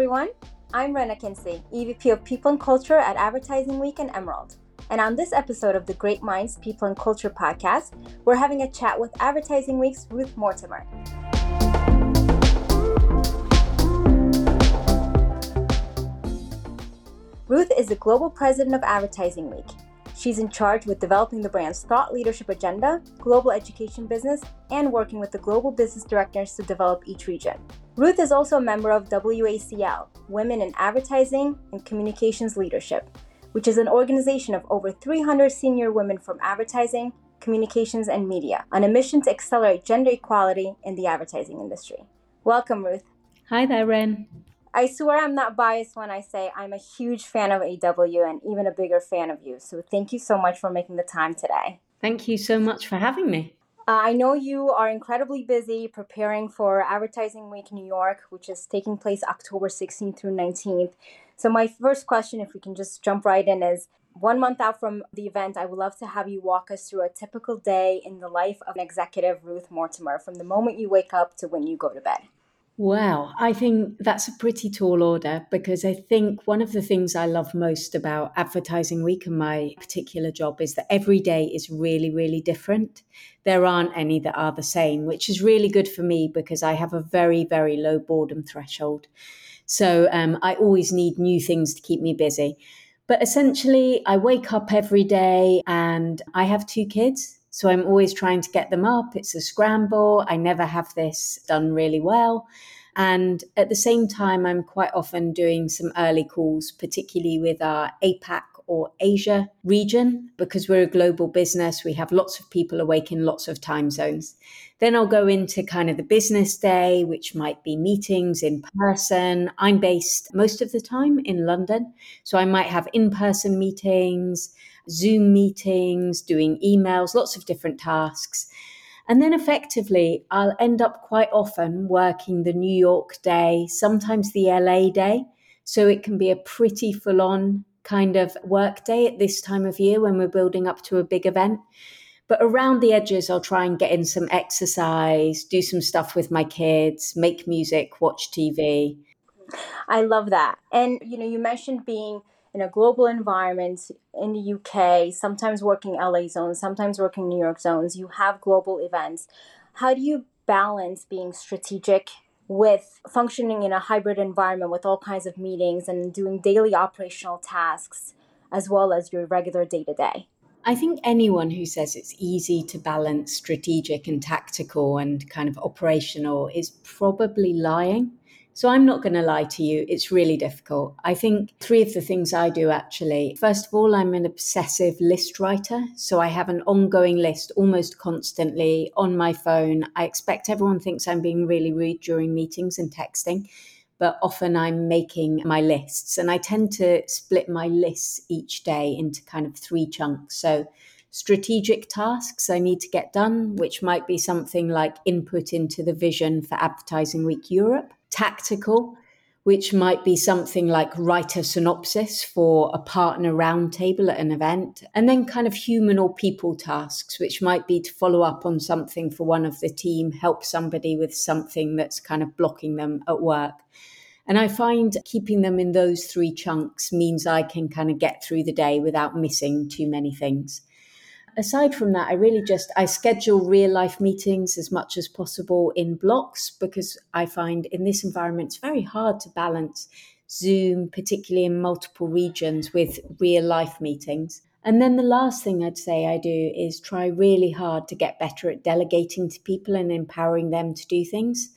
everyone. I'm Rena Kinsey, EVP of People and Culture at Advertising Week and Emerald. And on this episode of the Great Minds People and Culture podcast, we're having a chat with Advertising Week's Ruth Mortimer. Ruth is the global president of Advertising Week. She's in charge with developing the brand's thought leadership agenda, global education business, and working with the global business directors to develop each region. Ruth is also a member of WACL, Women in Advertising and Communications Leadership, which is an organization of over 300 senior women from advertising, communications, and media on a mission to accelerate gender equality in the advertising industry. Welcome, Ruth. Hi there, Ren. I swear I'm not biased when I say I'm a huge fan of AW and even a bigger fan of you. So thank you so much for making the time today. Thank you so much for having me. Uh, I know you are incredibly busy preparing for Advertising Week New York, which is taking place October 16th through 19th. So, my first question, if we can just jump right in, is one month out from the event, I would love to have you walk us through a typical day in the life of an executive, Ruth Mortimer, from the moment you wake up to when you go to bed. Wow, I think that's a pretty tall order because I think one of the things I love most about Advertising Week and my particular job is that every day is really, really different. There aren't any that are the same, which is really good for me because I have a very, very low boredom threshold. So um, I always need new things to keep me busy. But essentially, I wake up every day and I have two kids. So I'm always trying to get them up. It's a scramble. I never have this done really well. And at the same time, I'm quite often doing some early calls, particularly with our APAC or Asia region, because we're a global business. We have lots of people awake in lots of time zones. Then I'll go into kind of the business day, which might be meetings in person. I'm based most of the time in London. So I might have in person meetings, Zoom meetings, doing emails, lots of different tasks. And then effectively, I'll end up quite often working the New York day, sometimes the LA day. So it can be a pretty full on kind of work day at this time of year when we're building up to a big event. But around the edges, I'll try and get in some exercise, do some stuff with my kids, make music, watch TV. I love that. And you know, you mentioned being in a global environment in the UK, sometimes working LA zones, sometimes working New York zones, you have global events. How do you balance being strategic with functioning in a hybrid environment with all kinds of meetings and doing daily operational tasks as well as your regular day to day? I think anyone who says it's easy to balance strategic and tactical and kind of operational is probably lying. So I'm not going to lie to you, it's really difficult. I think three of the things I do actually first of all, I'm an obsessive list writer. So I have an ongoing list almost constantly on my phone. I expect everyone thinks I'm being really rude during meetings and texting. But often I'm making my lists, and I tend to split my lists each day into kind of three chunks. So, strategic tasks I need to get done, which might be something like input into the vision for Advertising Week Europe tactical, which might be something like write a synopsis for a partner roundtable at an event, and then kind of human or people tasks, which might be to follow up on something for one of the team, help somebody with something that's kind of blocking them at work. And I find keeping them in those three chunks means I can kind of get through the day without missing too many things aside from that, I really just I schedule real life meetings as much as possible in blocks because I find in this environment it's very hard to balance Zoom, particularly in multiple regions, with real life meetings. And then the last thing I'd say I do is try really hard to get better at delegating to people and empowering them to do things.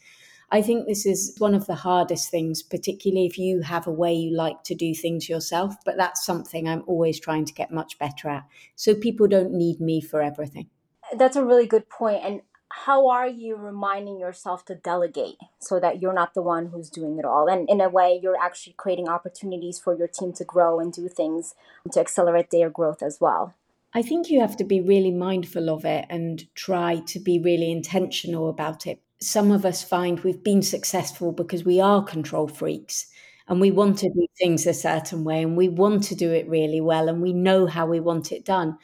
I think this is one of the hardest things, particularly if you have a way you like to do things yourself. But that's something I'm always trying to get much better at. So people don't need me for everything. That's a really good point. And how are you reminding yourself to delegate so that you're not the one who's doing it all? And in a way, you're actually creating opportunities for your team to grow and do things to accelerate their growth as well. I think you have to be really mindful of it and try to be really intentional about it some of us find we've been successful because we are control freaks and we want to do things a certain way and we want to do it really well and we know how we want it done.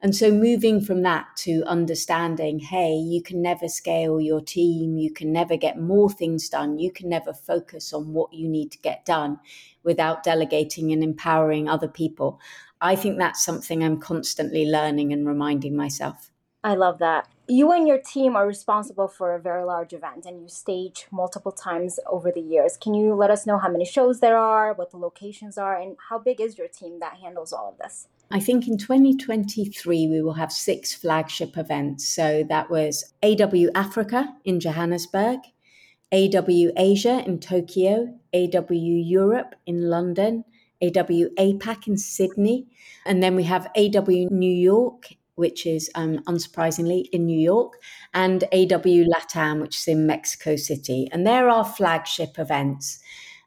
And so moving from that to understanding, hey, you can never scale your team, you can never get more things done, you can never focus on what you need to get done without delegating and empowering other people. I think that's something I'm constantly learning and reminding myself. I love that. You and your team are responsible for a very large event and you stage multiple times over the years. Can you let us know how many shows there are, what the locations are, and how big is your team that handles all of this? I think in 2023 we will have six flagship events. So that was AW Africa in Johannesburg, AW Asia in Tokyo, AW Europe in London, AW APAC in Sydney, and then we have AW New York which is um, unsurprisingly in New York, and AW LATAM, which is in Mexico City. And they're our flagship events.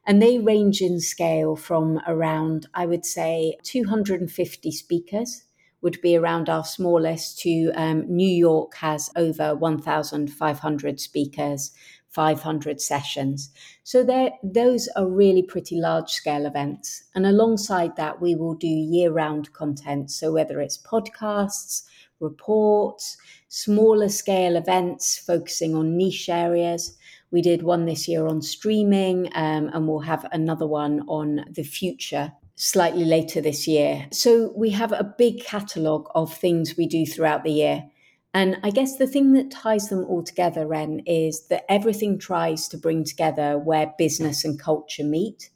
And they range in scale from around, I would say, 250 speakers would be around our smallest to um, New York has over 1,500 speakers, 500 sessions. So those are really pretty large scale events. And alongside that, we will do year round content. So whether it's podcasts, reports, smaller scale events focusing on niche areas. We did one this year on streaming, um, and we'll have another one on the future slightly later this year. So we have a big catalogue of things we do throughout the year. And I guess the thing that ties them all together, Ren, is that everything tries to bring together where business and culture meet.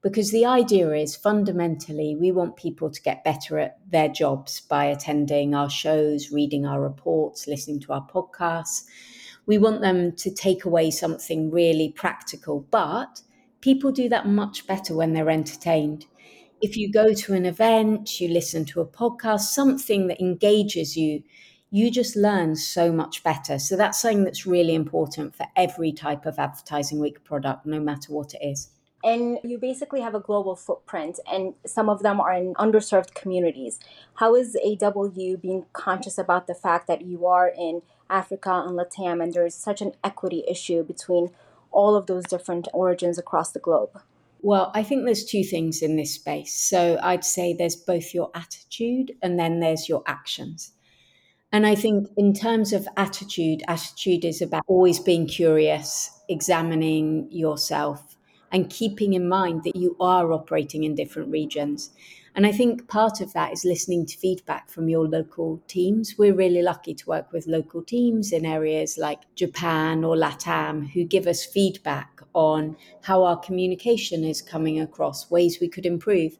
Because the idea is fundamentally, we want people to get better at their jobs by attending our shows, reading our reports, listening to our podcasts. We want them to take away something really practical, but people do that much better when they're entertained. If you go to an event, you listen to a podcast, something that engages you, you just learn so much better. So that's something that's really important for every type of advertising week product, no matter what it is. And you basically have a global footprint, and some of them are in underserved communities. How is AW being conscious about the fact that you are in Africa and Latam, and there's such an equity issue between all of those different origins across the globe? Well, I think there's two things in this space. So I'd say there's both your attitude and then there's your actions. And I think, in terms of attitude, attitude is about always being curious, examining yourself, and keeping in mind that you are operating in different regions. And I think part of that is listening to feedback from your local teams. We're really lucky to work with local teams in areas like Japan or LATAM who give us feedback on how our communication is coming across, ways we could improve.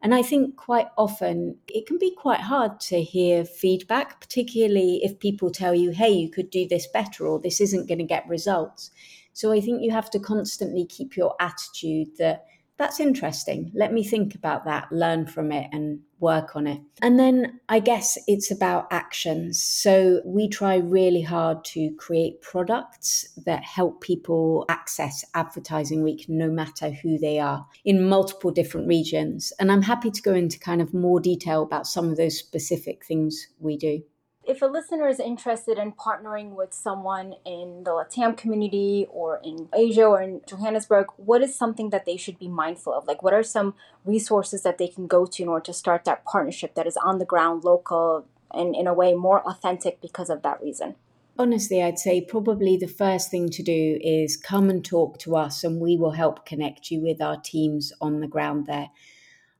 And I think quite often it can be quite hard to hear feedback, particularly if people tell you, hey, you could do this better or this isn't going to get results. So I think you have to constantly keep your attitude that that's interesting. Let me think about that, learn from it, and work on it. And then I guess it's about actions. So we try really hard to create products that help people access Advertising Week no matter who they are in multiple different regions. And I'm happy to go into kind of more detail about some of those specific things we do if a listener is interested in partnering with someone in the Latam community or in Asia or in Johannesburg, what is something that they should be mindful of? Like, what are some resources that they can go to in order to start that partnership that is on the ground, local, and in a way more authentic because of that reason? Honestly, I'd say probably the first thing to do is come and talk to us, and we will help connect you with our teams on the ground there.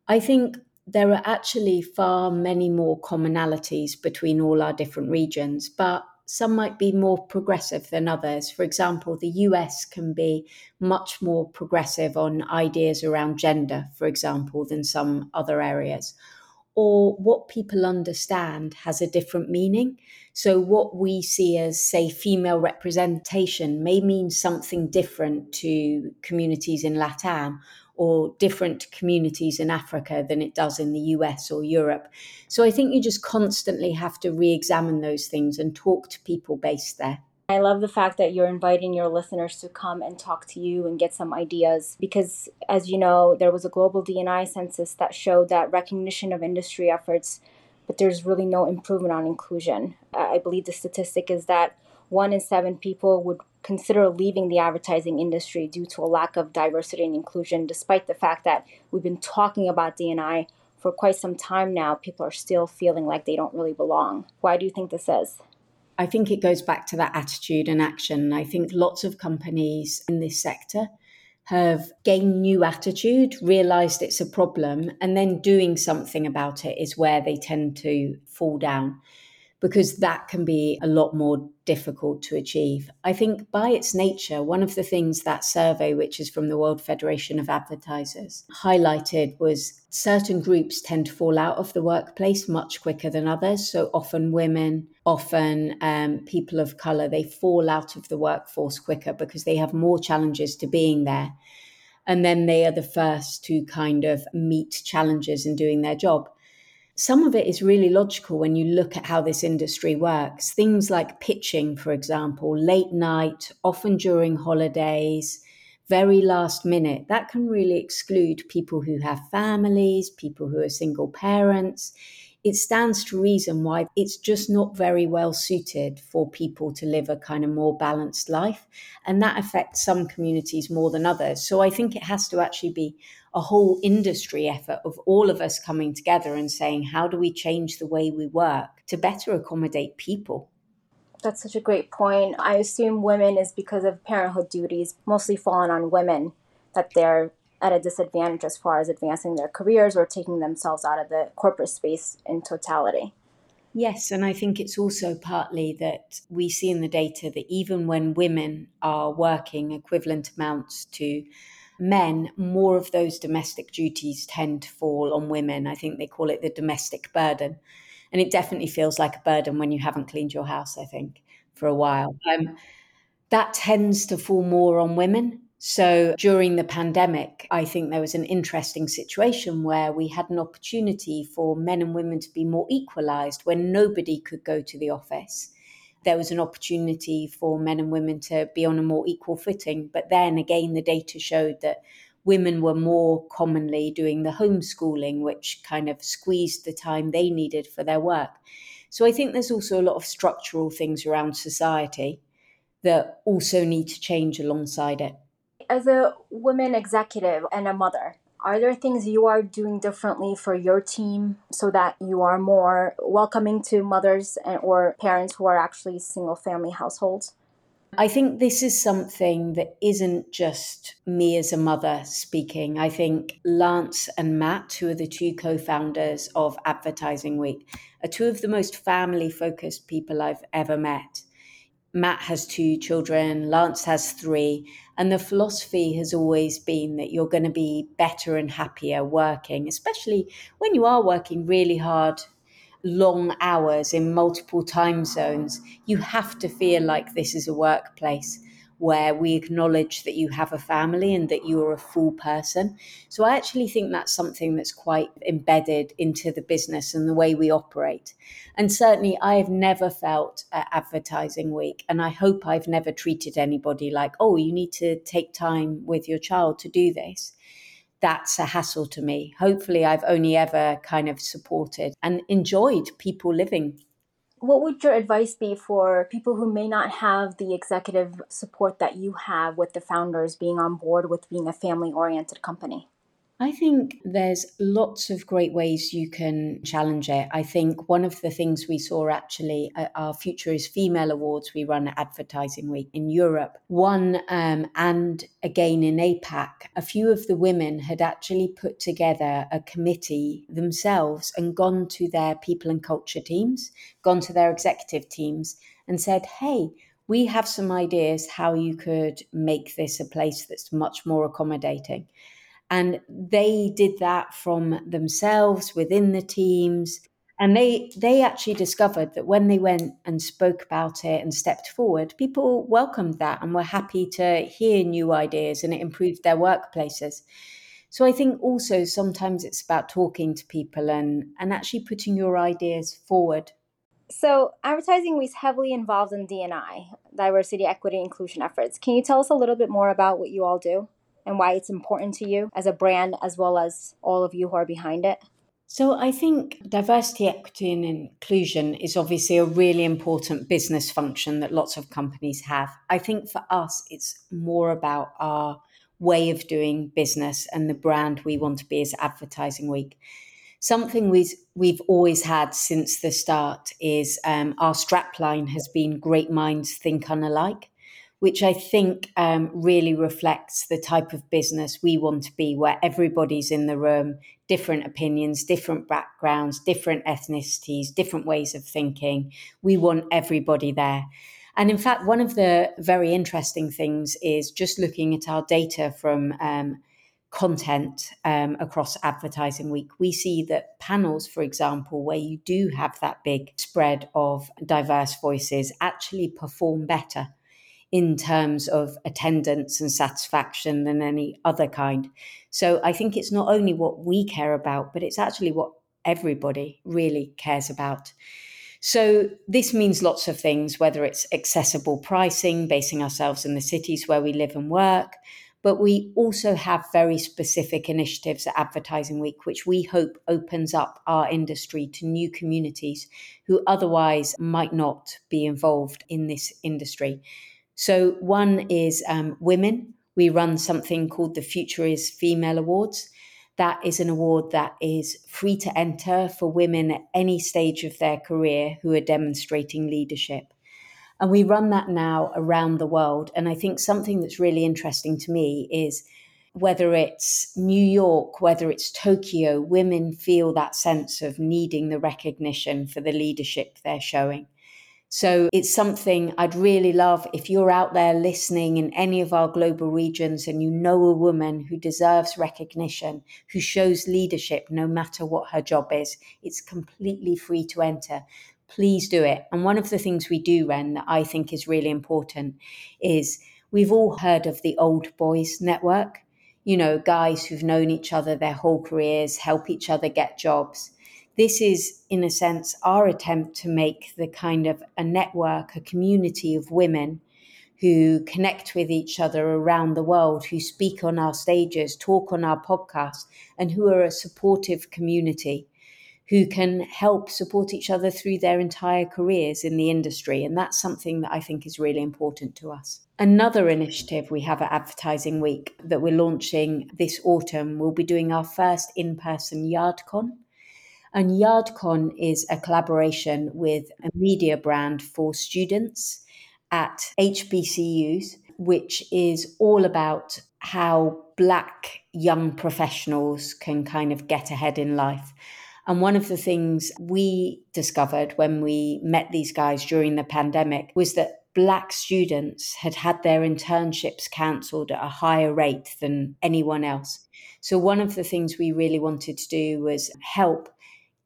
I think there are actually far many more commonalities between all our different regions, but some might be more progressive than others. For example, the US can be much more progressive on ideas around gender, for example, than some other areas. Or what people understand has a different meaning. So, what we see as, say, female representation may mean something different to communities in LATAM or different communities in Africa than it does in the US or Europe. So I think you just constantly have to re examine those things and talk to people based there. I love the fact that you're inviting your listeners to come and talk to you and get some ideas because, as you know, there was a global DNI census that showed that recognition of industry efforts, but there's really no improvement on inclusion. I believe the statistic is that one in seven people would consider leaving the advertising industry due to a lack of diversity and inclusion, despite the fact that we've been talking about DNI for quite some time now, people are still feeling like they don't really belong. Why do you think this is? I think it goes back to that attitude and action. I think lots of companies in this sector have gained new attitude, realized it's a problem, and then doing something about it is where they tend to fall down because that can be a lot more difficult to achieve. I think by its nature, one of the things that survey, which is from the World Federation of Advertisers, highlighted was certain groups tend to fall out of the workplace much quicker than others. So often women, often um, people of color, they fall out of the workforce quicker because they have more challenges to being there. And then they are the first to kind of meet challenges in doing their job some of it is really logical when you look at how this industry works. Things like pitching, for example, late night, often during holidays, very last minute, that can really exclude people who have families, people who are single parents it stands to reason why it's just not very well suited for people to live a kind of more balanced life. And that affects some communities more than others. So I think it has to actually be a whole industry effort of all of us coming together and saying, how do we change the way we work to better accommodate people? That's such a great point. I assume women is because of parenthood duties mostly fallen on women that they're at a disadvantage as far as advancing their careers or taking themselves out of the corporate space in totality. Yes, and I think it's also partly that we see in the data that even when women are working equivalent amounts to men, more of those domestic duties tend to fall on women. I think they call it the domestic burden. And it definitely feels like a burden when you haven't cleaned your house, I think, for a while. Um, that tends to fall more on women. So during the pandemic, I think there was an interesting situation where we had an opportunity for men and women to be more equalized when nobody could go to the office. There was an opportunity for men and women to be on a more equal footing. But then again, the data showed that women were more commonly doing the homeschooling, which kind of squeezed the time they needed for their work. So I think there's also a lot of structural things around society that also need to change alongside it as a woman executive and a mother, are there things you are doing differently for your team so that you are more welcoming to mothers and, or parents who are actually single family households? I think this is something that isn't just me as a mother speaking. I think Lance and Matt, who are the two co founders of Advertising Week, are two of the most family focused people I've ever met. Matt has two children, Lance has three. And the philosophy has always been that you're going to be better and happier working, especially when you are working really hard, long hours in multiple time zones. You have to feel like this is a workplace where we acknowledge that you have a family and that you're a full person. So I actually think that's something that's quite embedded into the business and the way we operate. And certainly I have never felt at Advertising Week, and I hope I've never treated anybody like, oh, you need to take time with your child to do this. That's a hassle to me. Hopefully, I've only ever kind of supported and enjoyed people living what would your advice be for people who may not have the executive support that you have with the founders being on board with being a family oriented company? I think there's lots of great ways you can challenge it. I think one of the things we saw actually at our Future is Female Awards we run at Advertising Week in Europe, one um, and again in APAC, a few of the women had actually put together a committee themselves and gone to their people and culture teams, gone to their executive teams and said, hey, we have some ideas how you could make this a place that's much more accommodating. And they did that from themselves within the teams. And they they actually discovered that when they went and spoke about it and stepped forward, people welcomed that and were happy to hear new ideas and it improved their workplaces. So I think also sometimes it's about talking to people and, and actually putting your ideas forward. So advertising was heavily involved in DNI, diversity, equity, inclusion efforts. Can you tell us a little bit more about what you all do? And why it's important to you as a brand as well as all of you who are behind it? So, I think diversity, equity, and inclusion is obviously a really important business function that lots of companies have. I think for us, it's more about our way of doing business and the brand we want to be as Advertising Week. something we've, we've always had since the start is um, our strapline has been great minds think unalike which I think um, really reflects the type of business we want to be, where everybody's in the room, different opinions, different backgrounds, different ethnicities, different ways of thinking. We want everybody there. And in fact, one of the very interesting things is just looking at our data from um, content um, across Advertising Week. We see that panels, for example, where you do have that big spread of diverse voices, actually perform better in terms of attendance and satisfaction than any other kind. So I think it's not only what we care about, but it's actually what everybody really cares about. So this means lots of things, whether it's accessible pricing, basing ourselves in the cities where we live and work, but we also have very specific initiatives at Advertising Week, which we hope opens up our industry to new communities who otherwise might not be involved in this industry. So, one is um, women. We run something called the Future is Female Awards. That is an award that is free to enter for women at any stage of their career who are demonstrating leadership. And we run that now around the world. And I think something that's really interesting to me is whether it's New York, whether it's Tokyo, women feel that sense of needing the recognition for the leadership they're showing. So it's something I'd really love if you're out there listening in any of our global regions and you know a woman who deserves recognition, who shows leadership no matter what her job is. It's completely free to enter. Please do it. And one of the things we do, Ren, that I think is really important is we've all heard of the Old Boys Network. You know, guys who've known each other their whole careers, help each other get jobs this is, in a sense, our attempt to make the kind of a network, a community of women who connect with each other around the world, who speak on our stages, talk on our podcasts, and who are a supportive community who can help support each other through their entire careers in the industry. And that's something that I think is really important to us. Another initiative we have at Advertising Week that we're launching this autumn, we'll be doing our first in person YardCon. And YardCon is a collaboration with a media brand for students at HBCUs, which is all about how Black young professionals can kind of get ahead in life. And one of the things we discovered when we met these guys during the pandemic was that Black students had had their internships cancelled at a higher rate than anyone else. So, one of the things we really wanted to do was help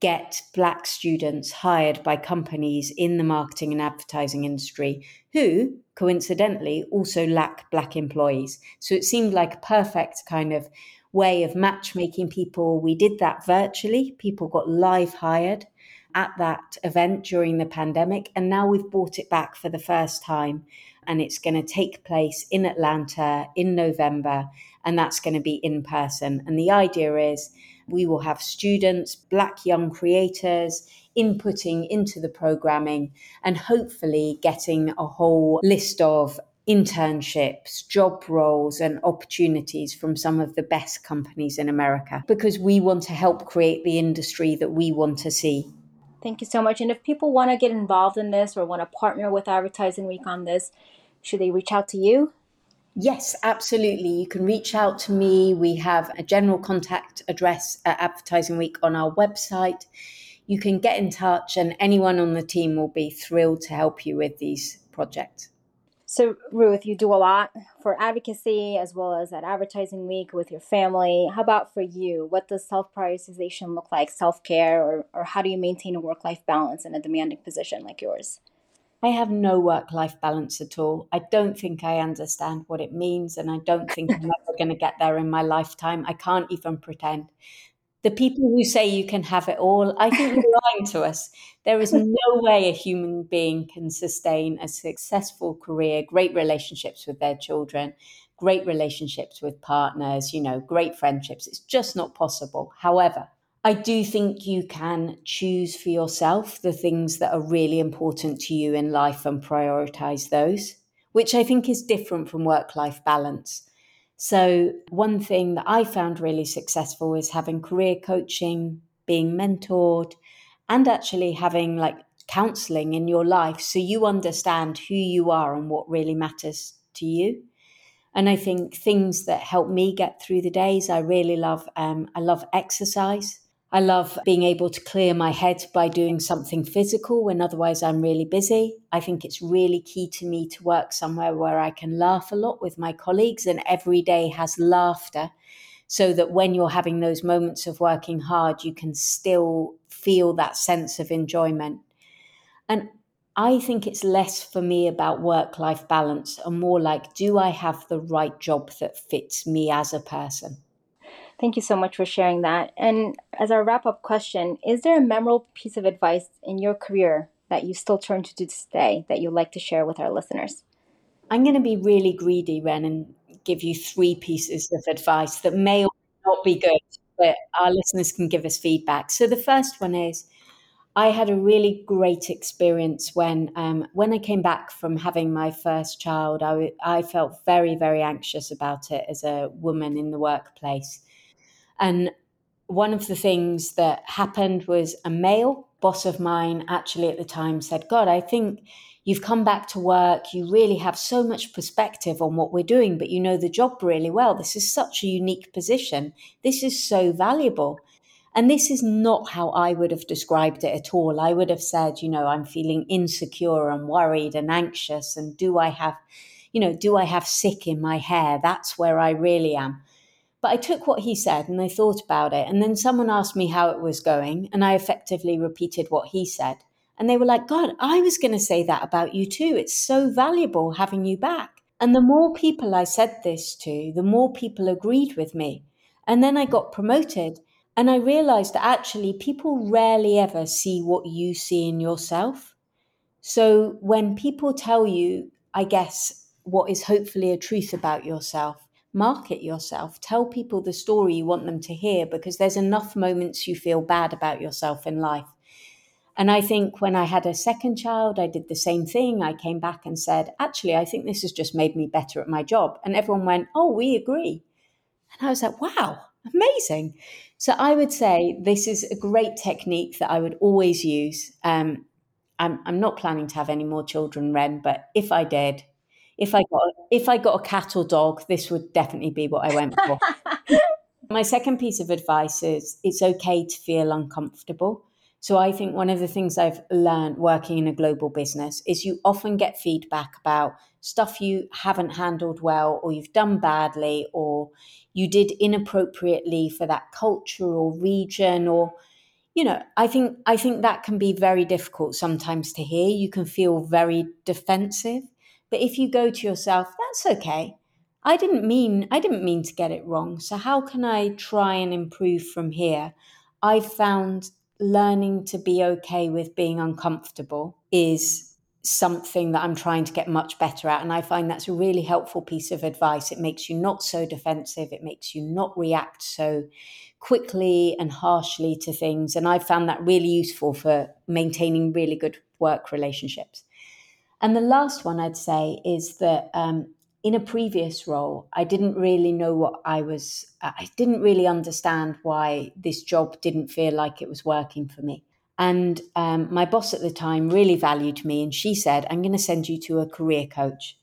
get black students hired by companies in the marketing and advertising industry who coincidentally also lack black employees. So it seemed like a perfect kind of way of matchmaking people. We did that virtually. People got live hired at that event during the pandemic and now we've brought it back for the first time and it's going to take place in Atlanta in November and that's going to be in person. And the idea is we will have students, black young creators, inputting into the programming and hopefully getting a whole list of internships, job roles, and opportunities from some of the best companies in America because we want to help create the industry that we want to see. Thank you so much. And if people want to get involved in this or want to partner with Advertising Week on this, should they reach out to you? Yes, absolutely. You can reach out to me. We have a general contact address at Advertising Week on our website. You can get in touch, and anyone on the team will be thrilled to help you with these projects. So, Ruth, you do a lot for advocacy as well as at Advertising Week with your family. How about for you? What does self prioritization look like, self care, or, or how do you maintain a work life balance in a demanding position like yours? I have no work life balance at all. I don't think I understand what it means, and I don't think I'm ever going to get there in my lifetime. I can't even pretend. The people who say you can have it all, I think you're lying to us. There is no way a human being can sustain a successful career, great relationships with their children, great relationships with partners, you know, great friendships. It's just not possible. However, I do think you can choose for yourself the things that are really important to you in life and prioritize those, which I think is different from work life balance. So, one thing that I found really successful is having career coaching, being mentored, and actually having like counseling in your life so you understand who you are and what really matters to you. And I think things that help me get through the days, I really love. Um, I love exercise. I love being able to clear my head by doing something physical when otherwise I'm really busy. I think it's really key to me to work somewhere where I can laugh a lot with my colleagues and every day has laughter so that when you're having those moments of working hard, you can still feel that sense of enjoyment. And I think it's less for me about work life balance and more like, do I have the right job that fits me as a person? Thank you so much for sharing that. And as our wrap up question, is there a memorable piece of advice in your career that you still turn to this day that you'd like to share with our listeners? I'm going to be really greedy, Ren, and give you three pieces of advice that may or may not be good, but our listeners can give us feedback. So the first one is I had a really great experience when um, when I came back from having my first child. I, I felt very very anxious about it as a woman in the workplace, and one of the things that happened was a male boss of mine actually at the time said, "God, I think." You've come back to work. You really have so much perspective on what we're doing, but you know the job really well. This is such a unique position. This is so valuable and this is not how I would have described it at all. I would have said, you know, I'm feeling insecure and worried and anxious. And do I have, you know, do I have sick in my hair? That's where I really am. But I took what he said and I thought about it. And then someone asked me how it was going. And I effectively repeated what he said. And they were like, God, I was going to say that about you too. It's so valuable having you back. And the more people I said this to, the more people agreed with me. And then I got promoted. And I realized that actually people rarely ever see what you see in yourself. So when people tell you, I guess, what is hopefully a truth about yourself, market yourself. Tell people the story you want them to hear because there's enough moments you feel bad about yourself in life. And I think when I had a second child, I did the same thing. I came back and said, actually, I think this has just made me better at my job. And everyone went, oh, we agree. And I was like, wow, amazing. So I would say this is a great technique that I would always use. Um, I'm, I'm not planning to have any more children, Ren, but if I did, if I got if I got a cat or dog, this would definitely be what I went for. My second piece of advice is it's okay to feel uncomfortable. So I think one of the things I've learned working in a global business is you often get feedback about stuff you haven't handled well or you've done badly or you did inappropriately for that culture or region or you know i think i think that can be very difficult sometimes to hear you can feel very defensive but if you go to yourself that's okay i didn't mean i didn't mean to get it wrong so how can i try and improve from here i've found learning to be okay with being uncomfortable is something that I'm trying to get much better at. And I find that's a really helpful piece of advice. It makes you not so defensive, it makes you not react so quickly and harshly to things. And I found that really useful for maintaining really good work relationships. And the last one I'd say is that um, in a previous role, I didn't really know what I was, I didn't really understand why this job didn't feel like it was working for me. And um, my boss at the time really valued me, and she said, I'm going to send you to a career coach.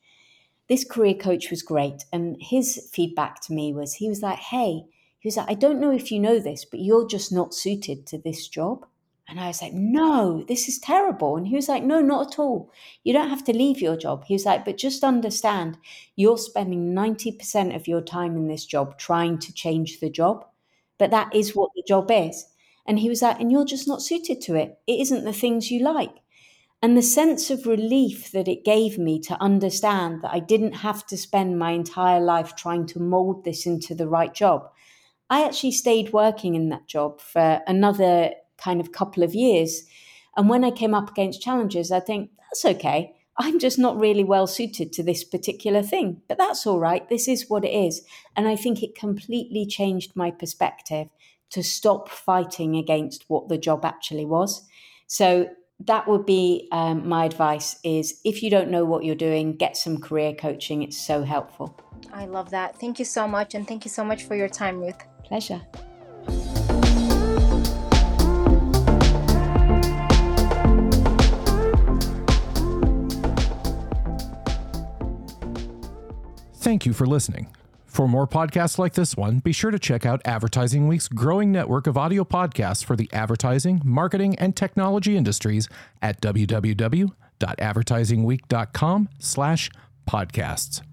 This career coach was great. And his feedback to me was he was like, Hey, he was like, I don't know if you know this, but you're just not suited to this job. And I was like, No, this is terrible. And he was like, No, not at all. You don't have to leave your job. He was like, But just understand you're spending 90% of your time in this job trying to change the job. But that is what the job is. And he was like, and you're just not suited to it. It isn't the things you like. And the sense of relief that it gave me to understand that I didn't have to spend my entire life trying to mold this into the right job. I actually stayed working in that job for another kind of couple of years. And when I came up against challenges, I think that's okay. I'm just not really well suited to this particular thing, but that's all right. This is what it is. And I think it completely changed my perspective to stop fighting against what the job actually was. So that would be um, my advice is if you don't know what you're doing get some career coaching it's so helpful i love that thank you so much and thank you so much for your time ruth pleasure thank you for listening. For more podcasts like this one, be sure to check out Advertising Week's growing network of audio podcasts for the advertising, marketing, and technology industries at www.advertisingweek.com slash podcasts.